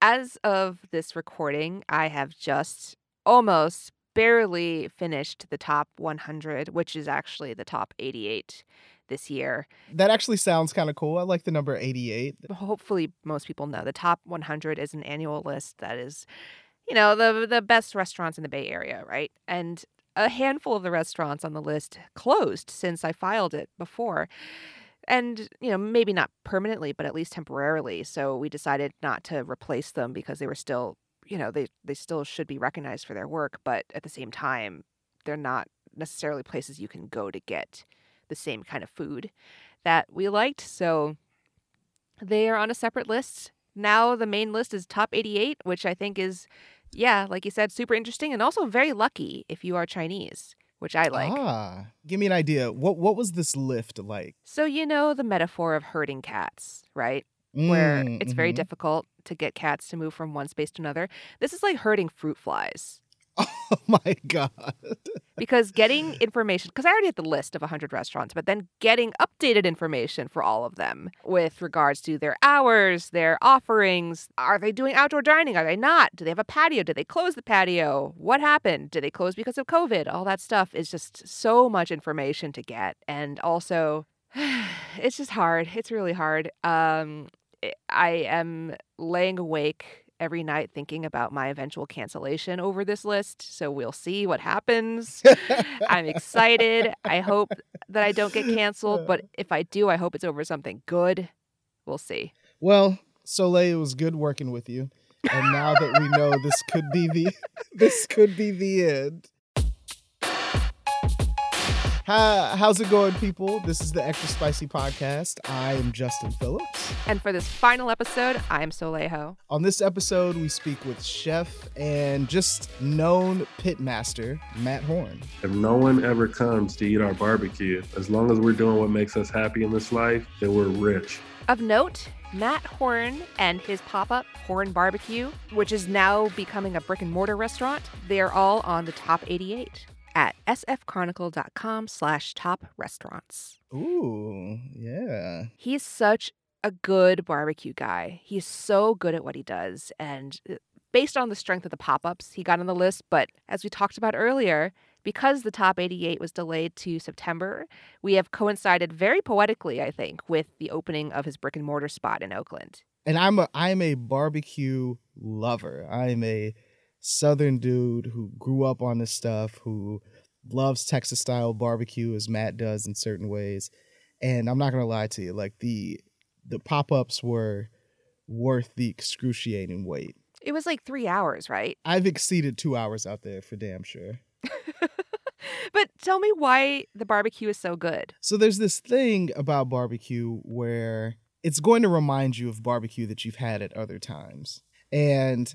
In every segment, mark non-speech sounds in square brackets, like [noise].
As of this recording, I have just almost barely finished the top 100, which is actually the top 88 this year. That actually sounds kind of cool. I like the number 88. Hopefully, most people know the top 100 is an annual list that is, you know, the the best restaurants in the Bay Area, right? And a handful of the restaurants on the list closed since I filed it before. And, you know, maybe not permanently, but at least temporarily. So we decided not to replace them because they were still, you know, they, they still should be recognized for their work. But at the same time, they're not necessarily places you can go to get the same kind of food that we liked. So they are on a separate list. Now the main list is top 88, which I think is, yeah, like you said, super interesting and also very lucky if you are Chinese, which I like. Ah, give me an idea. What what was this lift like? So, you know the metaphor of herding cats, right? Where Mm, it's very mhm. difficult to get cats to move from one space to another. This is like herding fruit flies. [laughs] Oh my god. because getting information because i already had the list of 100 restaurants but then getting updated information for all of them with regards to their hours their offerings. Are they doing outdoor dining? Are they not? Do they have a patio? Did they close the patio? What happened? Did they close because of covid? All that stuff is just so much information to get. And also [sighs] it's just hard. It's really hard. Um i am laying awake every night thinking about my eventual cancellation over this list. So we'll see what happens. I'm excited. I hope that I don't get canceled, but [laughs] if I do, I hope it's over something good. We'll see. Well, Soleil, it was good working with you. And now that we know this could be the [laughs] this could be the end. Hi, how's it going, people? This is the Extra Spicy Podcast. I am Justin Phillips. And for this final episode, I'm Soleil Ho. On this episode, we speak with chef and just known pitmaster Matt Horn. If no one ever comes to eat our barbecue, as long as we're doing what makes us happy in this life, then we're rich. Of note, Matt Horn and his pop up Horn Barbecue, which is now becoming a brick and mortar restaurant, they're all on the top 88 at sfchronicle.com slash top restaurants. Ooh, yeah. He's such a good barbecue guy. He's so good at what he does. And uh, based on the strength of the pop ups, he got on the list. But as we talked about earlier, because the top 88 was delayed to September, we have coincided very poetically, I think, with the opening of his brick and mortar spot in Oakland. And I'm a I'm a barbecue lover. I'm a southern dude who grew up on this stuff, who loves Texas style barbecue as Matt does in certain ways. And I'm not gonna lie to you, like the the pop-ups were worth the excruciating wait. It was like three hours, right? I've exceeded two hours out there for damn sure. [laughs] But tell me why the barbecue is so good. So there's this thing about barbecue where it's going to remind you of barbecue that you've had at other times. And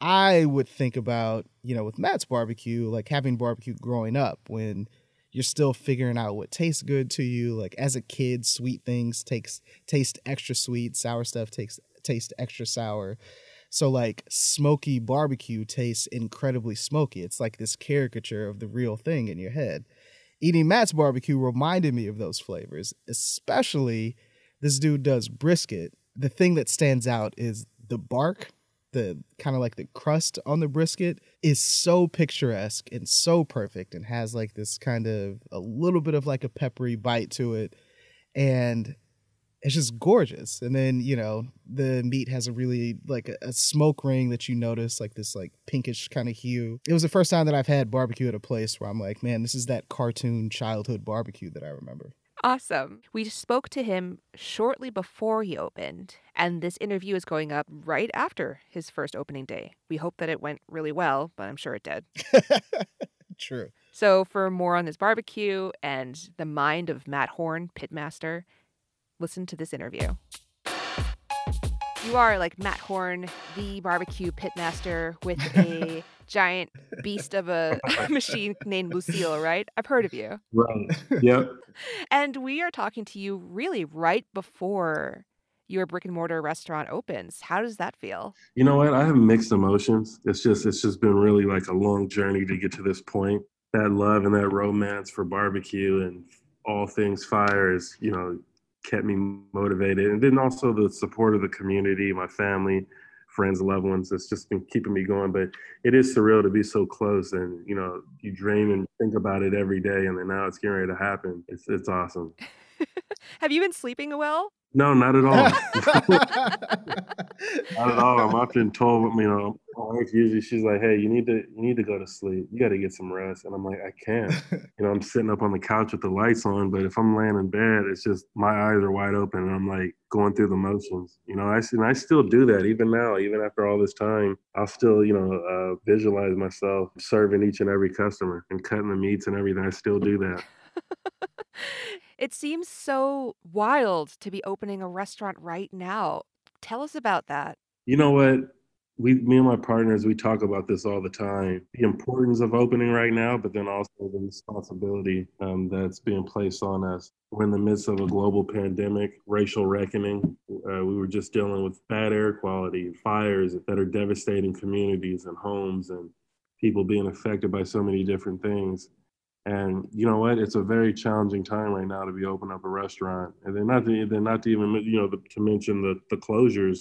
I would think about, you know, with Matt's barbecue, like having barbecue growing up when you're still figuring out what tastes good to you. Like as a kid, sweet things takes taste extra sweet, sour stuff takes taste extra sour. So like smoky barbecue tastes incredibly smoky. It's like this caricature of the real thing in your head. Eating Matt's barbecue reminded me of those flavors, especially this dude does brisket. The thing that stands out is the bark, the kind of like the crust on the brisket is so picturesque and so perfect and has like this kind of a little bit of like a peppery bite to it. And it's just gorgeous. And then, you know, the meat has a really like a, a smoke ring that you notice, like this like pinkish kind of hue. It was the first time that I've had barbecue at a place where I'm like, man, this is that cartoon childhood barbecue that I remember. Awesome. We spoke to him shortly before he opened, and this interview is going up right after his first opening day. We hope that it went really well, but I'm sure it did. [laughs] True. So, for more on this barbecue and the mind of Matt Horn, pitmaster, listen to this interview. You are like Matt Horn, the barbecue pitmaster with a [laughs] giant beast of a [laughs] machine named Lucille, right? I've heard of you. Right. [laughs] Yep. And we are talking to you really right before your brick and mortar restaurant opens. How does that feel? You know what? I have mixed emotions. It's just it's just been really like a long journey to get to this point. That love and that romance for barbecue and all things fire is, you know, kept me motivated. And then also the support of the community, my family, friends, loved ones. It's just been keeping me going. But it is surreal to be so close, and you know, you dream and think about it every day, and then now it's getting ready to happen. It's it's awesome. [laughs] Have you been sleeping well? No, not at all. [laughs] [laughs] not at all. I'm often told, you know, wife usually she's like, "Hey, you need to you need to go to sleep. You got to get some rest." And I'm like, "I can't." [laughs] You know, I'm sitting up on the couch with the lights on, but if I'm laying in bed, it's just my eyes are wide open, and I'm like going through the motions. You know, I and I still do that even now, even after all this time. I'll still, you know, uh, visualize myself serving each and every customer and cutting the meats and everything. I still do that. [laughs] It seems so wild to be opening a restaurant right now. Tell us about that. You know what? We, me and my partners, we talk about this all the time. The importance of opening right now, but then also the responsibility um, that's being placed on us. We're in the midst of a global pandemic, racial reckoning. Uh, we were just dealing with bad air quality, fires that are devastating communities and homes, and people being affected by so many different things. And you know what? It's a very challenging time right now to be opening up a restaurant, and then not to, then not to even you know the, to mention the the closures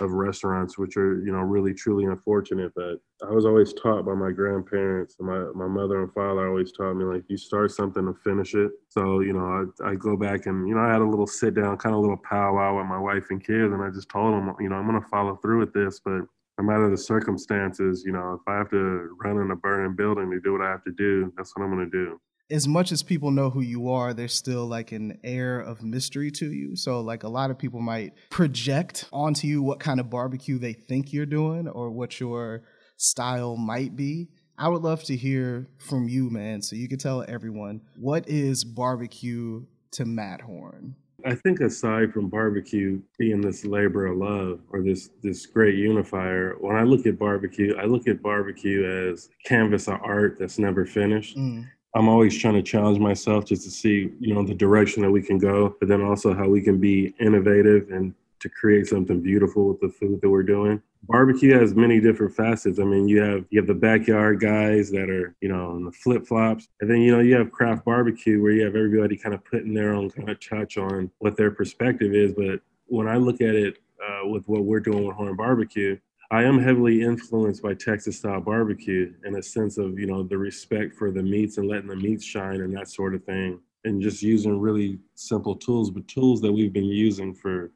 of restaurants, which are you know really truly unfortunate. But I was always taught by my grandparents, and my my mother and father always taught me like you start something and finish it. So you know I I go back and you know I had a little sit down, kind of little powwow with my wife and kids, and I just told them you know I'm gonna follow through with this, but no matter the circumstances, you know, if I have to run in a burning building to do what I have to do, that's what I'm to do. As much as people know who you are, there's still like an air of mystery to you. So, like, a lot of people might project onto you what kind of barbecue they think you're doing or what your style might be. I would love to hear from you, man, so you can tell everyone what is barbecue to Matt Horn? I think aside from barbecue being this labor of love or this this great unifier, when I look at barbecue, I look at barbecue as canvas of art that's never finished. Mm. I'm always trying to challenge myself just to see, you know, the direction that we can go, but then also how we can be innovative and to create something beautiful with the food that we're doing barbecue has many different facets. I mean, you have you have the backyard guys that are you know in the flip flops, and then you know you have craft barbecue where you have everybody kind of putting their own kind of touch on what their perspective is. But when I look at it uh, with what we're doing with Horn Barbecue, I am heavily influenced by Texas style barbecue in a sense of you know the respect for the meats and letting the meats shine and that sort of thing, and just using really simple tools, but tools that we've been using for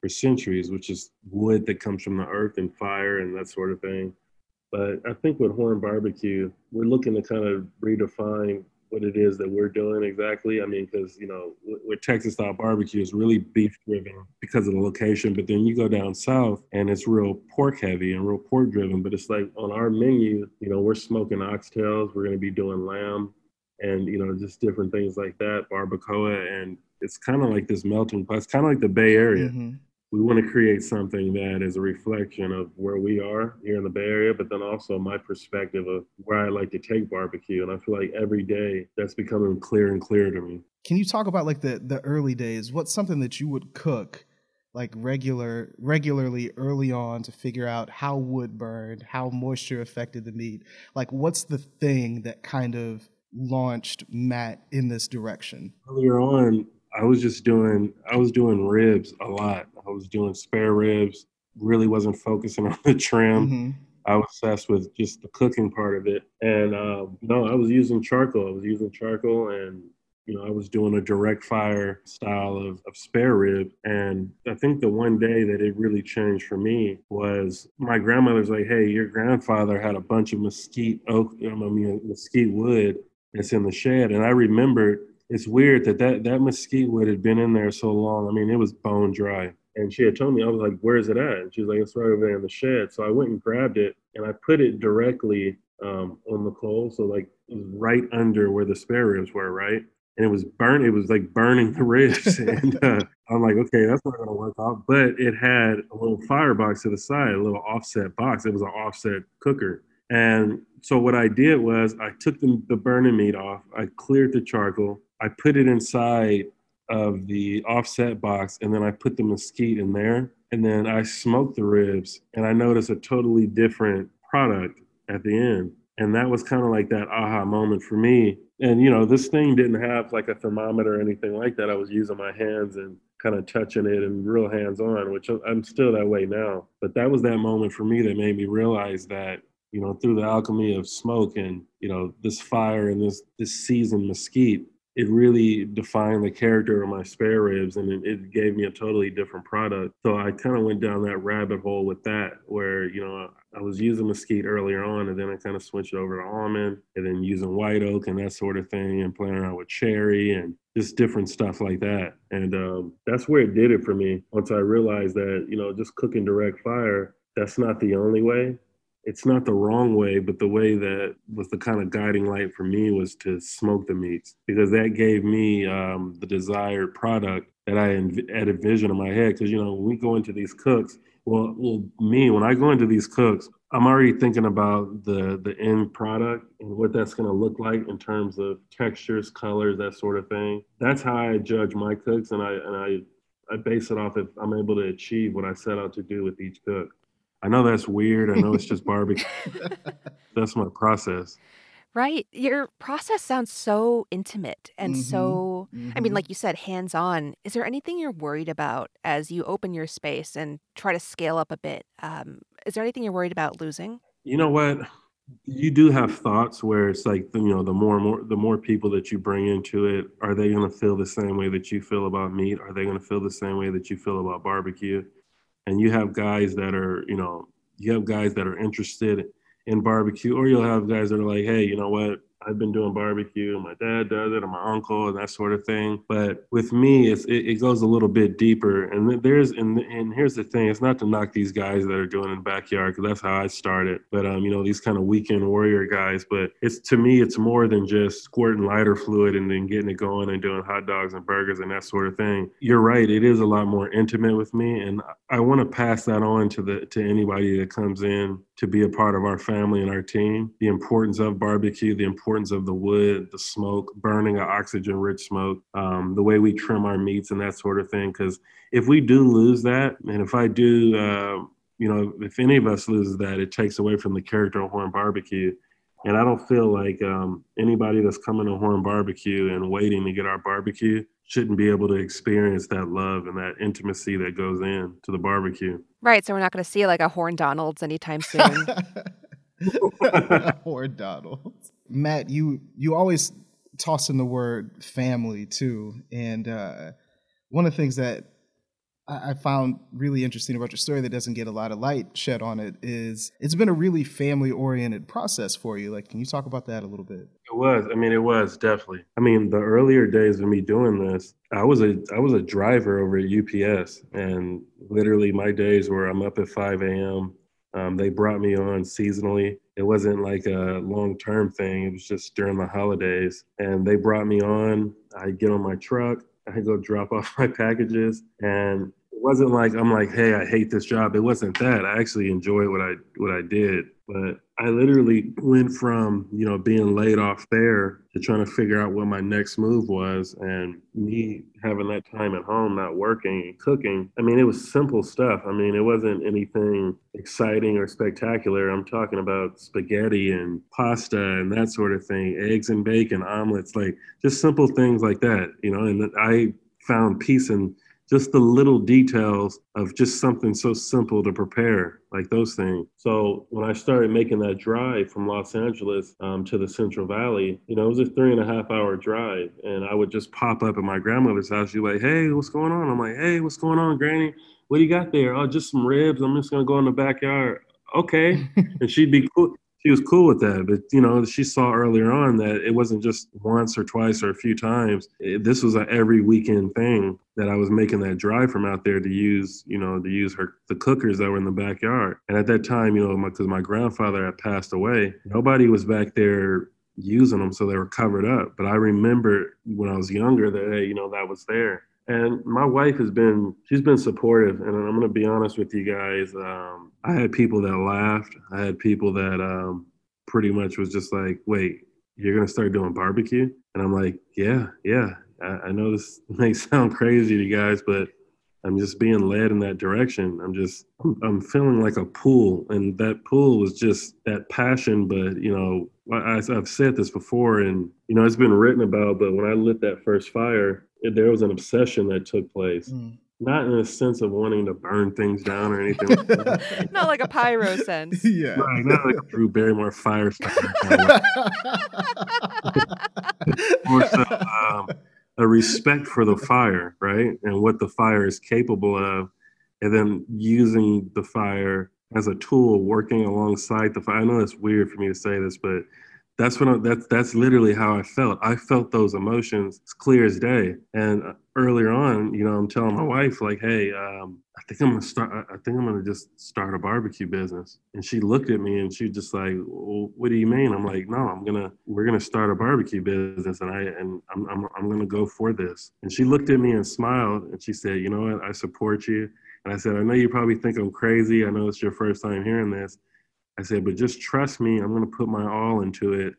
for centuries, which is wood that comes from the earth and fire and that sort of thing. But I think with Horn Barbecue, we're looking to kind of redefine what it is that we're doing exactly. I mean, because you know, with Texas style barbecue is really beef driven because of the location, but then you go down south and it's real pork heavy and real pork driven. But it's like on our menu, you know, we're smoking oxtails, we're going to be doing lamb, and you know, just different things like that, barbacoa, and it's kind of like this melting pot. It's kind of like the Bay Area. Mm-hmm we want to create something that is a reflection of where we are here in the Bay Area, but then also my perspective of where I like to take barbecue. And I feel like every day that's becoming clearer and clearer to me. Can you talk about like the the early days? What's something that you would cook like regular regularly early on to figure out how wood burned, how moisture affected the meat? Like what's the thing that kind of launched Matt in this direction? Earlier on, I was just doing I was doing ribs a lot. I was doing spare ribs. Really wasn't focusing [laughs] on the trim. Mm-hmm. I was obsessed with just the cooking part of it. And um, no, I was using charcoal. I was using charcoal and you know, I was doing a direct fire style of, of spare rib. And I think the one day that it really changed for me was my grandmother's like, hey, your grandfather had a bunch of mesquite oak, I mean, mesquite wood that's in the shed. And I remembered it's weird that, that that mesquite wood had been in there so long. I mean, it was bone dry. And she had told me, I was like, where is it at? And she was like, it's right over there in the shed. So I went and grabbed it and I put it directly um, on the coal. So like it was right under where the spare ribs were, right? and it was burn. It was like burning the ribs, [laughs] and uh, I'm like, okay, that's not gonna work out. But it had a little firebox to the side, a little offset box. It was an offset cooker, and so what I did was I took the, the burning meat off. I cleared the charcoal. I put it inside of the offset box, and then I put the mesquite in there, and then I smoked the ribs, and I noticed a totally different product at the end. And that was kind of like that aha moment for me. And you know, this thing didn't have like a thermometer or anything like that. I was using my hands and kind of touching it and real hands on, which I'm still that way now. But that was that moment for me that made me realize that you know, through the alchemy of smoke and, you know, this fire and this this seasoned mesquite, it really defined the character of my spare ribs and it, gave me a totally different product. So I kind of went down that rabbit hole with that where, you know, I was using mesquite earlier on and then I kind of switched over to almond and then using white oak and that sort of thing and playing around with cherry and just different stuff like that. And um, that's where it did it for me once I realized that, you know, just cooking direct fire, that's not the only way it's not the wrong way, but the way that was the kind of guiding light for me was to smoke the meats because that gave me um, the desired product that I had a vision in my head. Because you know, when we go into these cooks, well, well, me when I go into these cooks, I'm already thinking about the the end product and what that's going to look like in terms of textures, colors, that sort of thing. That's how I judge my cooks, and I and I I base it off if I'm able to achieve what I set out to do with each cook. I know that's weird. I know it's just barbecue. [laughs] that's my process. Right. Your process sounds so intimate and mm-hmm. so, mm-hmm. I mean, mm-hmm. like you said, hands on. Is there anything you're worried about as you open your space and try to scale up a bit? Um, is there anything you're worried about losing? You know what? You do have thoughts where it's like, you know, the more and more, the more people that you bring into it, are they going to feel the same way that you feel about meat? Are they going to feel the same way that you feel about barbecue? And you have guys that are, you know, you have guys that are interested in barbecue, or you'll have guys that are like, hey, you know what? I've been doing barbecue. My dad does it, and my uncle, and that sort of thing. But with me, it, it goes a little bit deeper. And there's and and here's the thing: it's not to knock these guys that are doing in the backyard because that's how I started. But um, you know, these kind of weekend warrior guys. But it's to me, it's more than just squirting lighter fluid and then getting it going and doing hot dogs and burgers and that sort of thing. You're right; it is a lot more intimate with me, and I want to pass that on to the to anybody that comes in to be a part of our family and our team. The importance of barbecue, the importance of the wood, the smoke, burning an oxygen rich smoke, um, the way we trim our meats and that sort of thing. Because if we do lose that, and if I do, uh, you know, if any of us loses that, it takes away from the character of Horn Barbecue. And I don't feel like um, anybody that's coming to Horn Barbecue and waiting to get our barbecue shouldn't be able to experience that love and that intimacy that goes in to the barbecue. Right. So we're not going to see like a Horn Donald's anytime [laughs] soon. [laughs] Horn Donald's. Matt, you you always toss in the word family too, and uh, one of the things that I found really interesting about your story that doesn't get a lot of light shed on it is it's been a really family oriented process for you. Like, can you talk about that a little bit? It was. I mean, it was definitely. I mean, the earlier days of me doing this, I was a I was a driver over at UPS, and literally my days where I'm up at 5 a.m. Um, they brought me on seasonally. It wasn't like a long term thing. It was just during the holidays, and they brought me on. I get on my truck I go drop [laughs] off my packages and wasn't like I'm like, hey, I hate this job. It wasn't that. I actually enjoyed what I what I did. But I literally went from, you know, being laid off there to trying to figure out what my next move was. And me having that time at home, not working and cooking. I mean, it was simple stuff. I mean, it wasn't anything exciting or spectacular. I'm talking about spaghetti and pasta and that sort of thing, eggs and bacon, omelets, like just simple things like that, you know. And I found peace in just the little details of just something so simple to prepare, like those things. So when I started making that drive from Los Angeles um, to the Central Valley, you know, it was a three and a half hour drive, and I would just pop up at my grandmother's house. She'd be like, "Hey, what's going on?" I'm like, "Hey, what's going on, Granny? What do you got there? Oh, just some ribs. I'm just gonna go in the backyard." Okay, [laughs] and she'd be cool she was cool with that. But you know, she saw earlier on that it wasn't just once or twice or a few times. It, this was an every weekend thing that I was making that drive from out there to use, you know, to use her the cookers that were in the backyard. And at that time, you know, because my, my grandfather had passed away, nobody was back there using them, so they were covered up. But I remember when I was younger that hey, you know that was there. And my wife has been she's been supportive, and I'm going to be honest with you guys. Um, I had people that laughed. I had people that um, pretty much was just like, "Wait, you're going to start doing barbecue?" And I'm like, "Yeah, yeah. I, I know this [laughs] may sound crazy to you guys, but I'm just being led in that direction. I'm just, I'm feeling like a pool. And that pool was just that passion. But, you know, I, have said this before and, you know, it's been written about, but when I lit that first fire, it, there was an obsession that took place. Mm. Not in a sense of wanting to burn things down or anything like that. [laughs] not like a pyro sense. [laughs] Yeah. Right, not like a Drew Barrymore fire More so, um, a respect for the fire, right? And what the fire is capable of, and then using the fire as a tool, working alongside the fire. I know it's weird for me to say this, but that's when I, that's that's literally how I felt. I felt those emotions as clear as day. And earlier on, you know, I'm telling my wife like, "Hey, um, I think I'm gonna start. I think I'm gonna just start a barbecue business." And she looked at me and she just like, well, "What do you mean?" I'm like, "No, I'm gonna. We're gonna start a barbecue business, and I and I'm I'm I'm gonna go for this." And she looked at me and smiled and she said, "You know what? I support you." And I said, "I know you probably think I'm crazy. I know it's your first time hearing this." I said, but just trust me. I'm going to put my all into it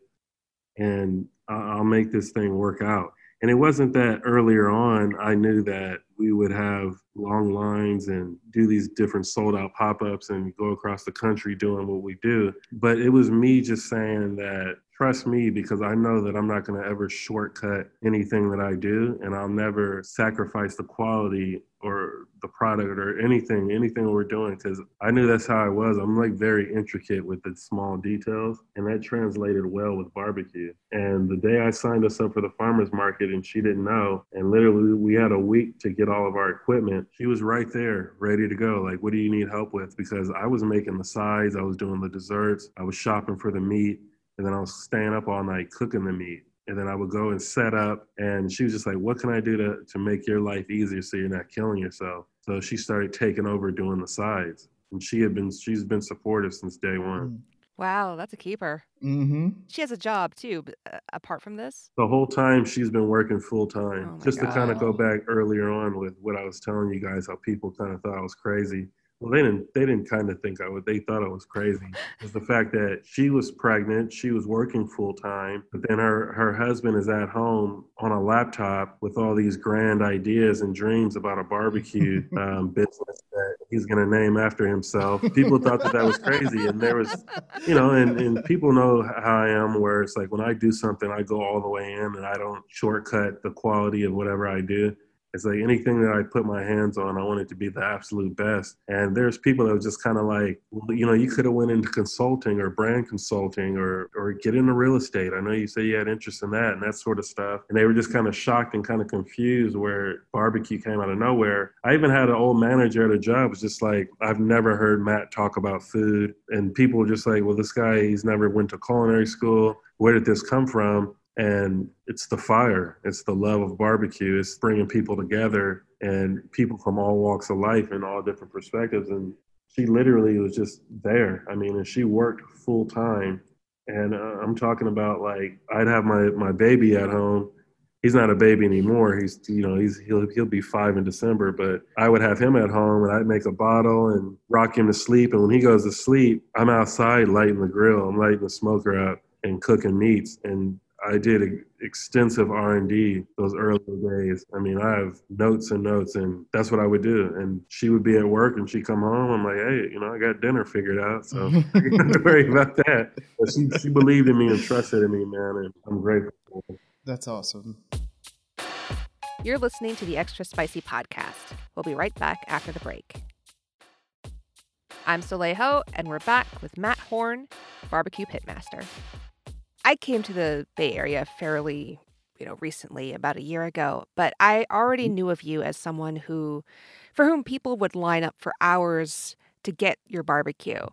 and I'll make this thing work out. And it wasn't that earlier on I knew that we would have long lines and do these different sold out pop ups and go across the country doing what we do. But it was me just saying that trust me because I know that I'm not going to ever shortcut anything that I do and I'll never sacrifice the quality or the product or anything, anything we're doing, because I knew that's how I was. I'm like very intricate with the small details, and that translated well with barbecue. And the day I signed us up for the farmers market, and she didn't know, and literally we had a week to get all of our equipment. She was right there, ready to go. Like, what do you need help with? Because I was making the sides, I was doing the desserts, I was shopping for the meat, and then I was staying up all night cooking the meat and then I would go and set up. And she was just like, "What can I do to to make your life easier so you're not killing yourself?" So she started taking over doing the sides, and she had been she's been supportive since day one. Mm. Wow, that's a keeper. Mm-hmm. She has a job too, but, uh, apart from this. The whole time she's been working full time. Oh Just God. to kind of go back earlier on with what I was telling you guys, how people kind of thought I was crazy well they didn't they didn't kind of think i would they thought i was crazy. Was the fact that she was pregnant she was working full time but then her her husband is at home on a laptop with all these grand ideas and dreams about a barbecue [laughs] um, business that he's going to name after himself. People thought that that was crazy and there was you know and, and people know how i am where it's like when i do something i go all the way in and i don't shortcut the quality of whatever i do it's like anything that I put my hands on, I want it to be the absolute best. And there's people that are just kind of like, well, you know, you could have went into consulting or brand consulting or or get into real estate. I know you say you had interest in that and that sort of stuff. And they were just kind of shocked and kind of confused where barbecue came out of nowhere. I even had an old manager at a job was just like, I've never heard Matt talk about food. And people were just like, well, this guy, he's never went to culinary school. Where did this come from? And it's the fire it's the love of barbecue it's bringing people together and people from all walks of life and all different perspectives. And she literally was just there. I mean and she worked full time. And uh, i'm talking about like i'd have my my baby at home. He's not a baby anymore. He's you know he's he'll he'll be 5 in December but I would have him at home and I'd make a bottle and rock him to sleep. And when he goes to sleep I'm outside lighting the grill. I'm lighting the smoker up and cooking meats. And I did extensive R and D those early days. I mean, I have notes and notes, and that's what I would do. And she would be at work, and she'd come home. I'm like, hey, you know, I got dinner figured out, so [laughs] [laughs] don't worry about that. But she she believed in me and trusted in me, man, and I'm grateful. That's awesome. You're listening to the Extra Spicy podcast. We'll be right back after the break. I'm Soleil and we're back with Matt Horn, barbecue pitmaster. I came to the Bay Area fairly, you know, recently, about a year ago, but I already mm. knew of you as someone who, for whom people would line up for hours to get your barbecue.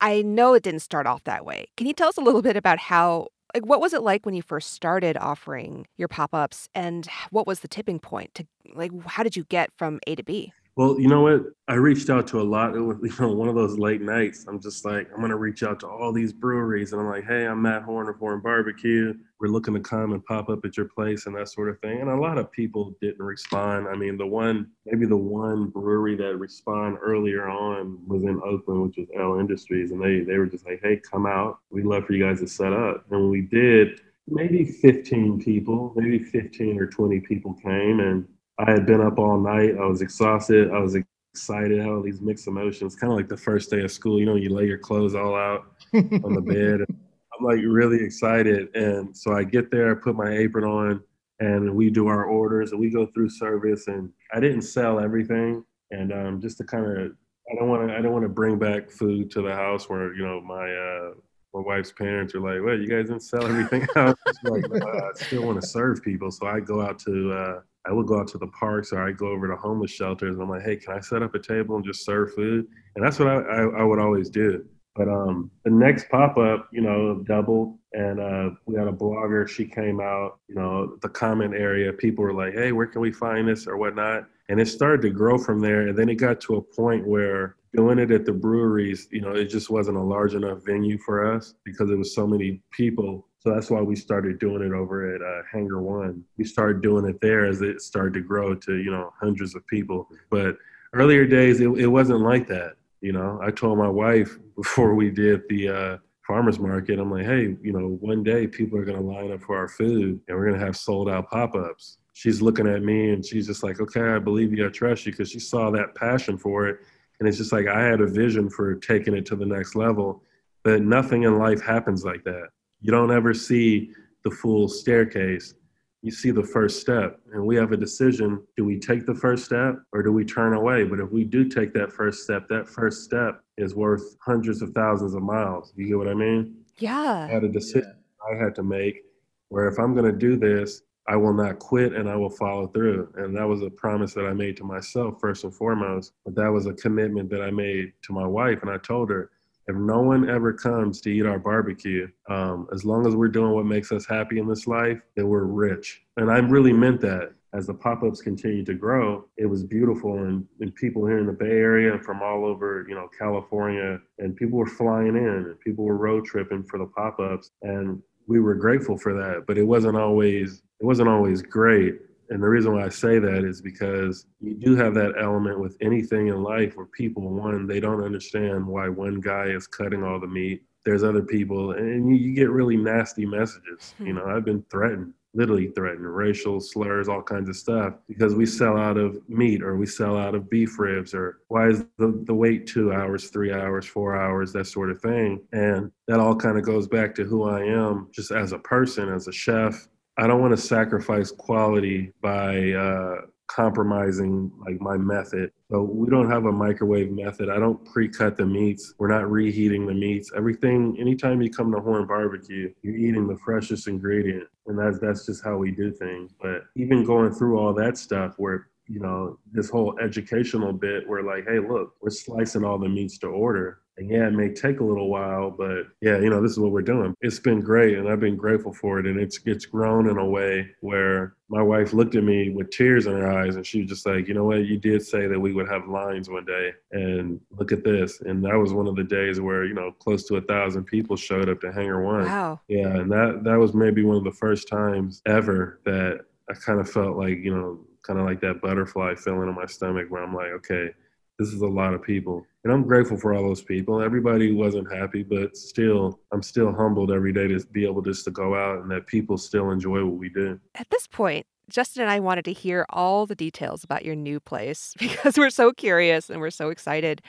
I know it didn't start off that way. Can you tell us a little bit about how, like, what was it like when you first started offering your pop ups and what was the tipping point to, like, how did you get from A to B? Well, you know what? I reached out to a lot. It was, [laughs] you know, one of those late nights. I'm just like, I'm gonna reach out to all these breweries, and I'm like, hey, I'm Matt Horn of Horn Barbecue. We're looking to come and pop up at your place and that sort of thing. And a lot of people didn't respond. I mean, the one, maybe the one brewery that responded earlier on was in Oakland, which was Ale Industries, and they they were just like, hey, come out. We'd love for you guys to set up. And we did, maybe 15 people, maybe 15 or 20 people came and I had been up all night. I was exhausted. I was excited. I Had all these mixed emotions. Kind of like the first day of school. You know, you lay your clothes all out on the [laughs] bed. I'm like really excited. And so I get there, I put my apron on, and we do our orders and we go through service. And I didn't sell everything. And um, just to kind of, I don't want to, I don't want to bring back food to the house where you know my uh, my wife's parents are like, "Well, you guys didn't sell everything [laughs] out." like, I still want to serve people, so I go out to uh, I would go out to the parks or I'd go over to homeless shelters and I'm like, hey, can I set up a table and just serve food? And that's what I, I, I would always do. But um, the next pop up, you know, doubled, and uh, we had a blogger. She came out, you know, the comment area. People were like, "Hey, where can we find this or whatnot?" And it started to grow from there. And then it got to a point where doing it at the breweries, you know, it just wasn't a large enough venue for us because it was so many people so that's why we started doing it over at uh, Hangar One. We started doing it there as it started to grow to, you know, hundreds of people. But earlier days, it, it wasn't like that. You know, I told my wife [laughs] before we did the uh, farmers market, I'm like, hey, you know, one day people are going to line up for our food and we're going to have sold out pop ups. She's looking at me and she's just like, okay, I believe you, I trust you, because she saw that passion for it. And it's just like I had a vision for taking it to the next level. But nothing in life happens like that you don't ever see the full staircase. You see the first step, and we have a decision do we take the first step or do we turn away? But if we do take that first step, that first step is worth hundreds of thousands of miles. You get what I mean? Yeah. I had a decision I had to make where if I'm going to do this, I will not quit and I will follow through. And that was a promise that I made to myself first and foremost. But that was a commitment that I made to my wife. And I told her, if no one ever comes to eat our barbecue, um, as long as we're doing what makes us happy in this life, then we're rich. And I really meant that. As the pop-ups continued to grow, it was beautiful, and, and people here in the Bay Area from all over, you know, California, and people were flying in, and people were road tripping for the pop-ups, and we were grateful for that. But it wasn't always it wasn't always great and the reason why I say that is because you do have that element with anything in life where people, one, they don't understand why one guy is cutting all the meat. There's other people, and you, you get really nasty messages. Hmm. You know, I've been threatened, literally threatened, racial slurs, all kinds of stuff, because we sell out of meat or we sell out of beef ribs, or why is the, the wait two hours, three hours, four hours, that sort of thing. And that all kind of goes back to who I am just as a person, as a chef, I don't want to sacrifice quality by uh, compromising like my method. So we don't have a microwave method. I don't pre-cut the meats. We're not reheating the meats. Everything. Anytime you come to Horn Barbecue, you're eating the freshest ingredient, and that's that's just how we do things. But even going through all that stuff, where you know this whole educational bit, where like, hey, look, we're slicing all the meats to order and yeah, it may take a little while, but yeah, you know, this is what we're doing. It's been great and I've been grateful for it. And it's it's grown in a way where my wife looked at me with tears in her eyes and she was just like, you know what, you did say that we would have lines one day. And look at this. And that was one of the days where, you know, close to a thousand people showed up to Hangar One. Wow. Yeah. And that that was maybe one of the first times ever that I kind of felt like, you know, kind of like that butterfly feeling in my stomach where I'm like, okay, this is a lot of people and i'm grateful for all those people. Everybody wasn't happy but still i'm still humbled every day to be able just to go out and that people still enjoy what we do. At this point justin and i wanted to hear all the details about your new place [laughs] because we're so curious and we're so excited.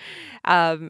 Um,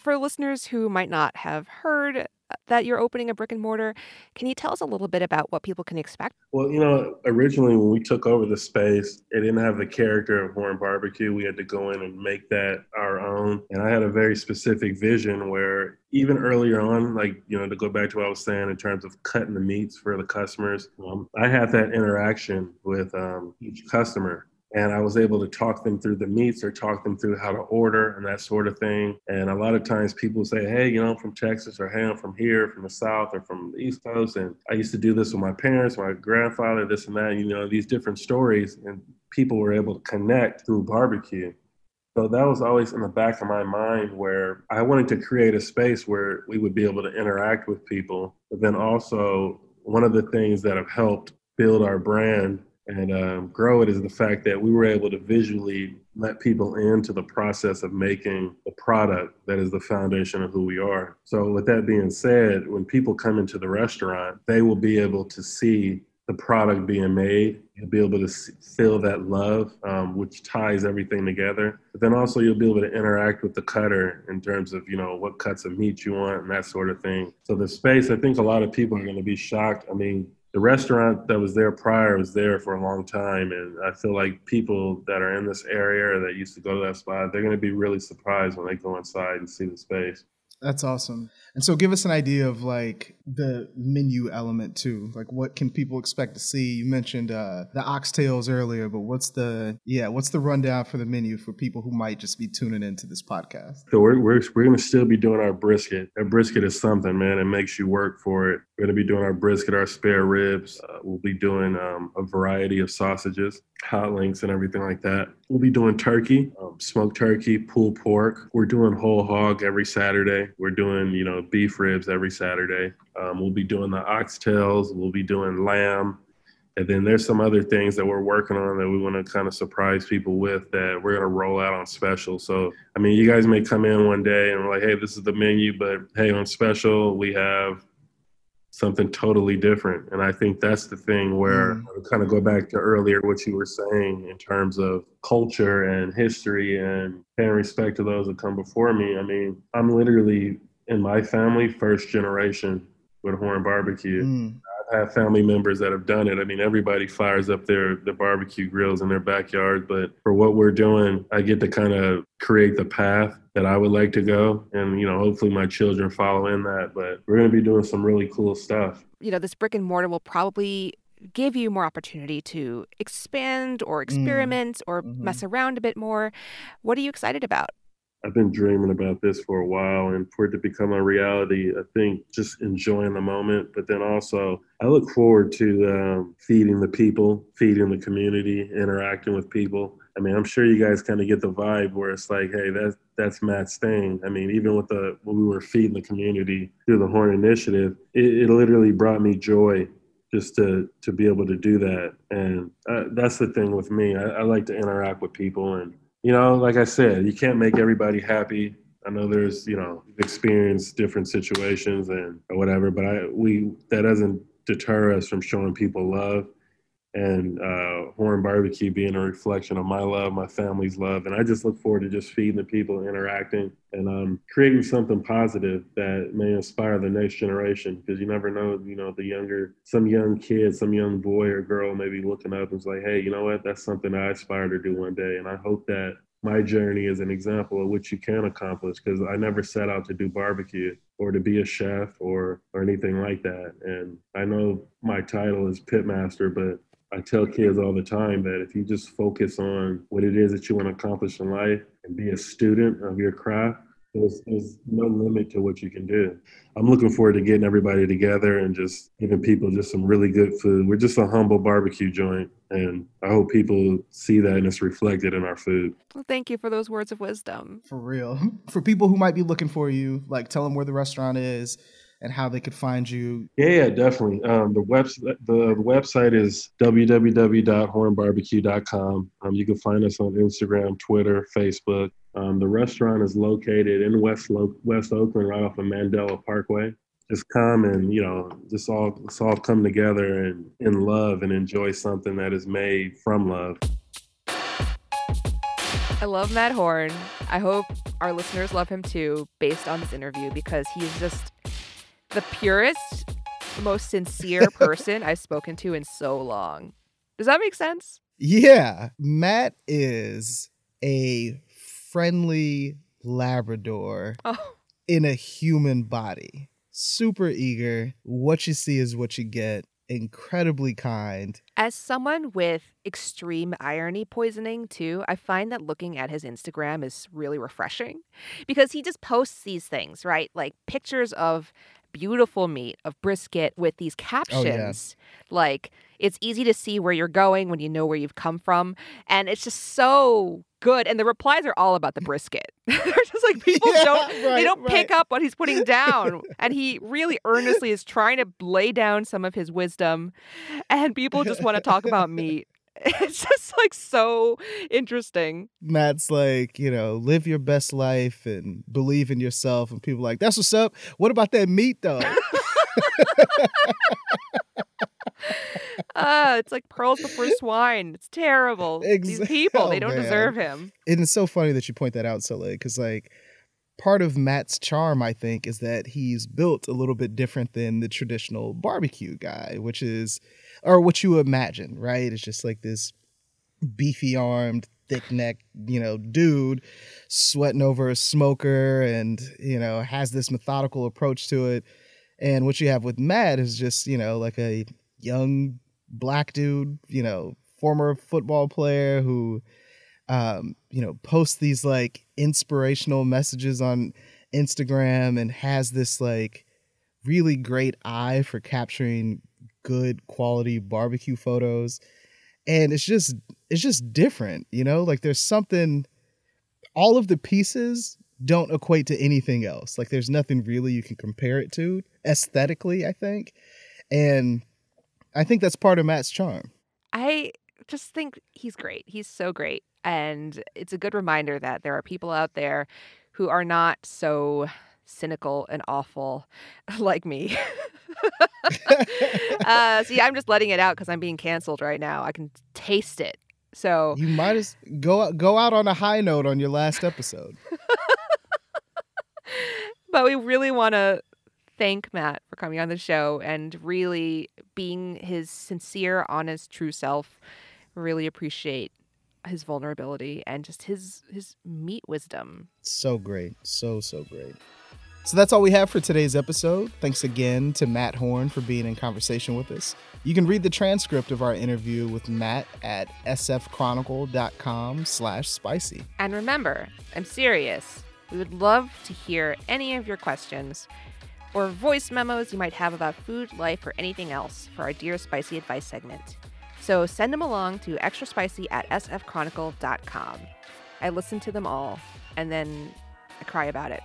for listeners who might not have heard that you're opening a brick and mortar. Can you tell us a little bit about what people can expect? Well, you know, originally when we took over the space, it didn't have the character of Horn Barbecue. We had to go in and make that our own. And I had a very specific vision where even earlier on, like, you know, to go back to what I was saying in terms of cutting the meats for the customers, um, I had that interaction with um, each customer and I was able to talk them through the meats or talk them through how to order and that sort of thing. And a lot of times people say, hey, you know, I'm from Texas or hey, I'm from here, from the South or from the East Coast. And I used to do this with my parents, my grandfather, this and that, you know, these different stories. And people were able to connect through barbecue. So that was always in the back of my mind where I wanted to create a space where we would be able to interact with people. But then also, one of the things that have helped build our brand and um, grow it is the fact that we were able to visually let people into the process of making the product that is the foundation of who we are. So, with that being said, when people come into the restaurant, they will be able to see the product being made. You'll be able to feel that love, um, which ties everything together. But then also you'll be able to interact with the cutter in terms of you know what cuts of meat you want and that sort of thing. So the space, I think a lot of people are going to be shocked. I mean, the restaurant that was there prior was there for a long time, and I feel like people that are in this area that used to go to that spot, they're going to be really surprised when they go inside and see the space. That's awesome. And so give us an idea of like the menu element too. Like what can people expect to see? You mentioned uh the oxtails earlier, but what's the yeah, what's the rundown for the menu for people who might just be tuning into this podcast? So we're we're, we're gonna still be doing our brisket. Our brisket is something, man. It makes you work for it. We're gonna be doing our brisket, our spare ribs. Uh, we'll be doing um, a variety of sausages, hot links, and everything like that. We'll be doing turkey, um, smoked turkey, pulled pork. We're doing whole hog every Saturday. We're doing you know beef ribs every Saturday. Um, we'll be doing the oxtails. We'll be doing lamb. And then there's some other things that we're working on that we want to kind of surprise people with that we're going to roll out on special. So, I mean, you guys may come in one day and we're like, hey, this is the menu, but hey, on special, we have something totally different. And I think that's the thing where mm. kind of go back to earlier what you were saying in terms of culture and history and paying respect to those that come before me. I mean, I'm literally in my family, first generation with Horn Barbecue. Mm. I've family members that have done it. I mean, everybody fires up their their barbecue grills in their backyard, but for what we're doing, I get to kind of create the path that I would like to go, and you know, hopefully my children follow in that. But we're going to be doing some really cool stuff. You know, this brick and mortar will probably give you more opportunity to expand or mm. experiment mm. or mm-hmm. mess around a bit more. What are you excited about? I've been dreaming about this for a while, and for it to become a reality, I think just enjoying the moment. But then also, I look forward to um, feeding the people, feeding the community, interacting with people. I mean, I'm sure you guys kind of get the vibe where it's like, hey, that's that's Matt's thing. I mean, even with the when we were feeding the community through the Horn Initiative, it, it literally brought me joy just to to be able to do that. And uh, that's the thing with me. I, I like to interact with people and you know, like I said, you can't make everybody happy. I know there's, you know, experienced different situations and or whatever, but I we that doesn't deter us from showing people love and uh, Horn Barbecue being a reflection of my love, my family's love, and I just look forward to just feeding the people, interacting, and um, creating something positive that may inspire the next generation. Because you never know, you know, the younger, some young kid, some young boy or girl may be looking up and say, "Hey, you know what? That's something I aspire to do one day." And I hope that my journey is an example of what you can accomplish because I never set out to do barbecue or to be a chef or or anything like that. And I know my title is pitmaster, but I tell kids all the time that if you just focus on what it is that you want to accomplish in life and be a student of your craft, there's, there's no limit to what you can do. I'm looking forward to getting everybody together and just giving people just some really good food. We're just a humble barbecue joint, and I hope people see that and it's reflected in our food. Well, thank you for those words of wisdom. For real. [laughs] For people who might be looking for you, like tell them where the restaurant is and how they could find you? Yeah, yeah definitely. Um, the website the website is www.hornbarbecue.com. Um, you can find us on Instagram, Twitter, Facebook. Um, the restaurant is located in West Lo- West Oakland, right off of Mandela Parkway. Just come and you know, just all let's all come together and in love and enjoy something that is made from love. I love Matt Horn. I hope our listeners love him too, based on this interview, because he's just the purest, most sincere [laughs] person I've spoken to in so long. Does that make sense? Yeah. Matt is a friendly Labrador oh. in a human body. Super eager. What you see is what you get. Incredibly kind. As someone with extreme irony poisoning, too, I find that looking at his Instagram is really refreshing because he just posts these things, right? Like pictures of beautiful meat of brisket with these captions oh, yeah. like it's easy to see where you're going when you know where you've come from and it's just so good. And the replies are all about the brisket. [laughs] They're just like people [laughs] yeah, don't right, they don't right. pick up what he's putting [laughs] down. and he really earnestly is trying to lay down some of his wisdom. And people just want to talk about meat. [laughs] It's just like so interesting. Matt's like, you know, live your best life and believe in yourself. And people like, that's what's up. What about that meat though? uh, [laughs] it's like pearls before swine. It's terrible. Exactly. These people, they don't oh, deserve him. And it's so funny that you point that out, Soleil, because like part of Matt's charm, I think, is that he's built a little bit different than the traditional barbecue guy, which is, or what you imagine, right? It's just like this beefy armed, thick neck, you know, dude sweating over a smoker and, you know, has this methodical approach to it. And what you have with Matt is just, you know, like a young black dude, you know, former football player who, um, you know, posts these like inspirational messages on Instagram and has this like really great eye for capturing good quality barbecue photos. And it's just it's just different, you know? Like there's something all of the pieces don't equate to anything else. Like there's nothing really you can compare it to aesthetically, I think. And I think that's part of Matt's charm. I just think he's great. He's so great. And it's a good reminder that there are people out there who are not so cynical and awful [laughs] like me. [laughs] [laughs] [laughs] uh, see, I'm just letting it out because I'm being canceled right now. I can taste it. So you might as go go out on a high note on your last episode. [laughs] but we really want to thank Matt for coming on the show and really being his sincere, honest, true self. Really appreciate his vulnerability and just his his meat wisdom. So great. So so great. So that's all we have for today's episode. Thanks again to Matt Horn for being in conversation with us. You can read the transcript of our interview with Matt at sfchronicle.com slash spicy. And remember, I'm serious. We would love to hear any of your questions or voice memos you might have about food, life, or anything else for our Dear Spicy Advice segment. So send them along to extraspicy at sfchronicle.com. I listen to them all and then I cry about it.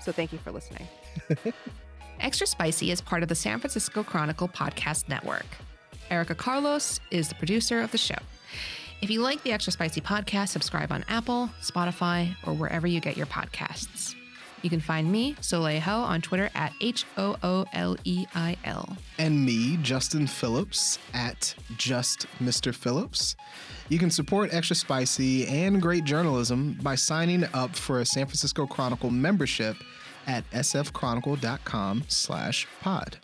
So thank you for listening. [laughs] Extra Spicy is part of the San Francisco Chronicle podcast network. Erica Carlos is the producer of the show. If you like the Extra Spicy podcast, subscribe on Apple, Spotify, or wherever you get your podcasts. You can find me, Soleil Ho, on Twitter at H O O L E I L. And me, Justin Phillips, at Just Mr. Phillips. You can support Extra Spicy and great journalism by signing up for a San Francisco Chronicle membership at sfchronicle.com slash pod.